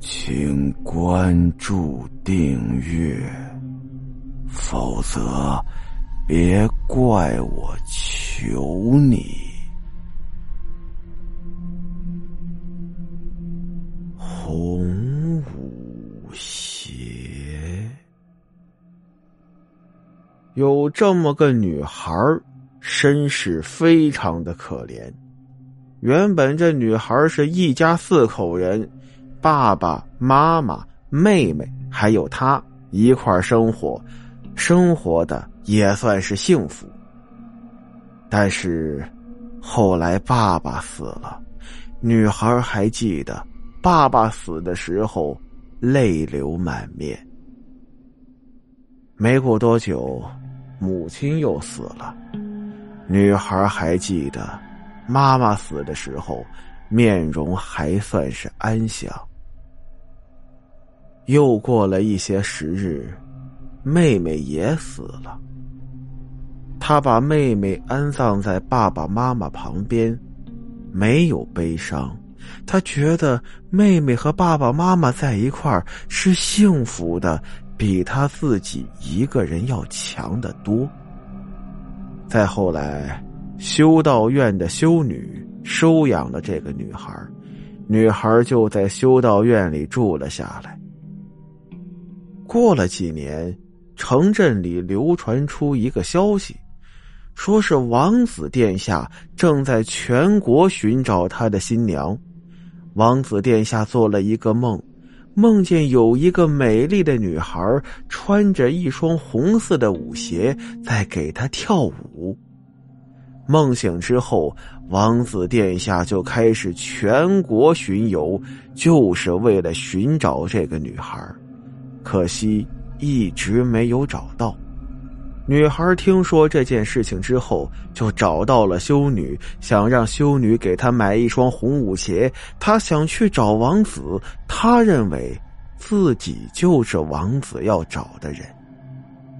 请关注订阅，否则别怪我求你。红舞鞋，有这么个女孩身世非常的可怜。原本这女孩是一家四口人。爸爸妈妈、妹妹还有他一块生活，生活的也算是幸福。但是后来爸爸死了，女孩还记得爸爸死的时候泪流满面。没过多久，母亲又死了，女孩还记得妈妈死的时候面容还算是安详。又过了一些时日，妹妹也死了。他把妹妹安葬在爸爸妈妈旁边，没有悲伤。他觉得妹妹和爸爸妈妈在一块儿是幸福的，比他自己一个人要强得多。再后来，修道院的修女收养了这个女孩，女孩就在修道院里住了下来。过了几年，城镇里流传出一个消息，说是王子殿下正在全国寻找他的新娘。王子殿下做了一个梦，梦见有一个美丽的女孩穿着一双红色的舞鞋在给他跳舞。梦醒之后，王子殿下就开始全国巡游，就是为了寻找这个女孩。可惜一直没有找到。女孩听说这件事情之后，就找到了修女，想让修女给她买一双红舞鞋。她想去找王子，她认为自己就是王子要找的人。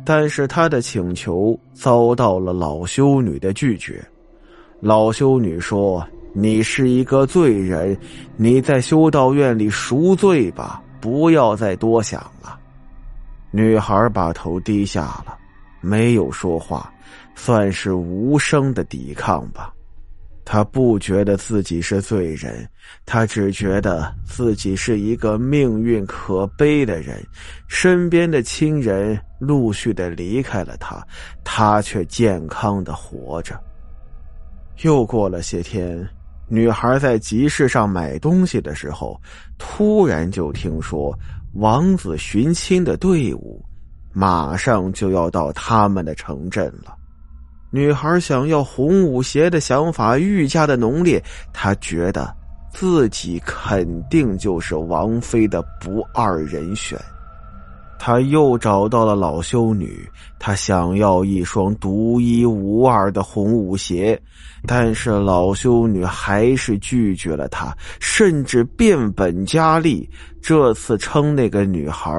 但是她的请求遭到了老修女的拒绝。老修女说：“你是一个罪人，你在修道院里赎罪吧。”不要再多想了。女孩把头低下了，没有说话，算是无声的抵抗吧。她不觉得自己是罪人，她只觉得自己是一个命运可悲的人。身边的亲人陆续的离开了她，她却健康的活着。又过了些天。女孩在集市上买东西的时候，突然就听说王子寻亲的队伍马上就要到他们的城镇了。女孩想要红舞鞋的想法愈加的浓烈，她觉得自己肯定就是王妃的不二人选。他又找到了老修女，他想要一双独一无二的红舞鞋，但是老修女还是拒绝了他，甚至变本加厉。这次称那个女孩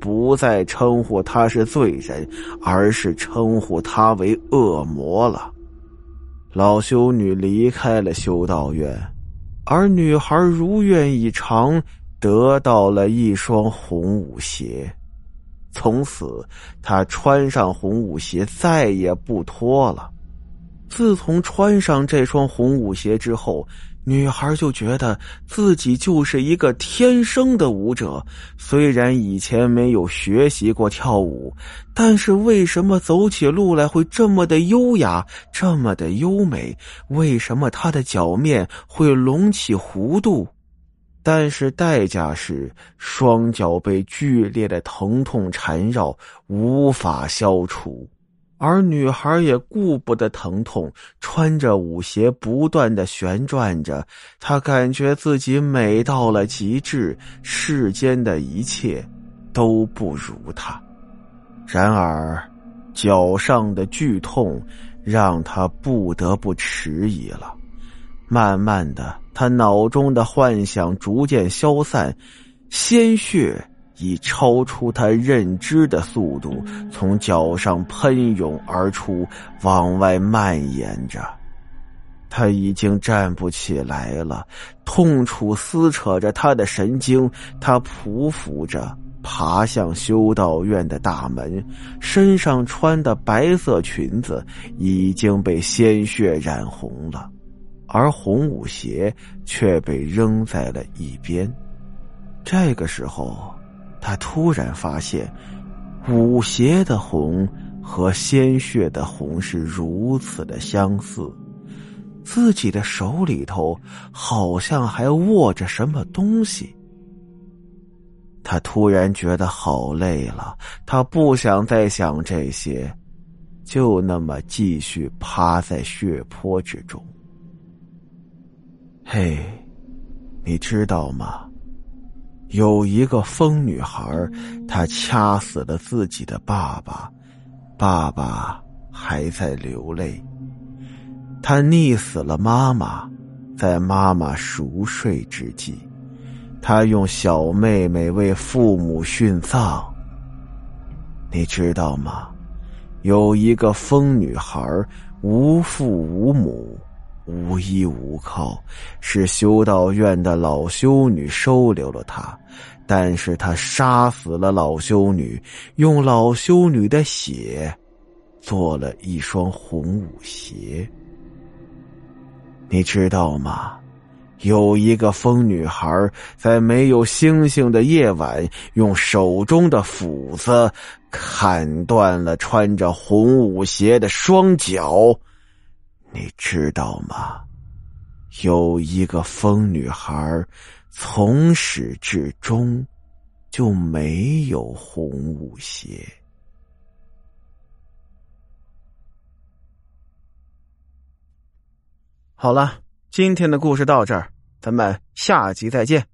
不再称呼她是罪人，而是称呼她为恶魔了。老修女离开了修道院，而女孩如愿以偿得到了一双红舞鞋。从此，他穿上红舞鞋再也不脱了。自从穿上这双红舞鞋之后，女孩就觉得自己就是一个天生的舞者。虽然以前没有学习过跳舞，但是为什么走起路来会这么的优雅，这么的优美？为什么她的脚面会隆起弧度？但是代价是双脚被剧烈的疼痛缠绕，无法消除。而女孩也顾不得疼痛，穿着舞鞋不断的旋转着。她感觉自己美到了极致，世间的一切都不如她。然而，脚上的剧痛让她不得不迟疑了。慢慢的。他脑中的幻想逐渐消散，鲜血以超出他认知的速度从脚上喷涌而出，往外蔓延着。他已经站不起来了，痛楚撕扯着他的神经。他匍匐着爬向修道院的大门，身上穿的白色裙子已经被鲜血染红了，而红舞鞋却被扔在了一边。这个时候，他突然发现，舞鞋的红和鲜血的红是如此的相似。自己的手里头好像还握着什么东西，他突然觉得好累了，他不想再想这些，就那么继续趴在血泊之中。嘿，你知道吗？有一个疯女孩，她掐死了自己的爸爸，爸爸还在流泪。她溺死了妈妈，在妈妈熟睡之际，她用小妹妹为父母殉葬。你知道吗？有一个疯女孩，无父无母，无依无靠，是修道院的老修女收留了他，但是他杀死了老修女，用老修女的血做了一双红舞鞋。你知道吗？有一个疯女孩在没有星星的夜晚，用手中的斧子砍断了穿着红舞鞋的双脚。你知道吗？有一个疯女孩从始至终就没有红舞鞋。好了，今天的故事到这儿，咱们下集再见。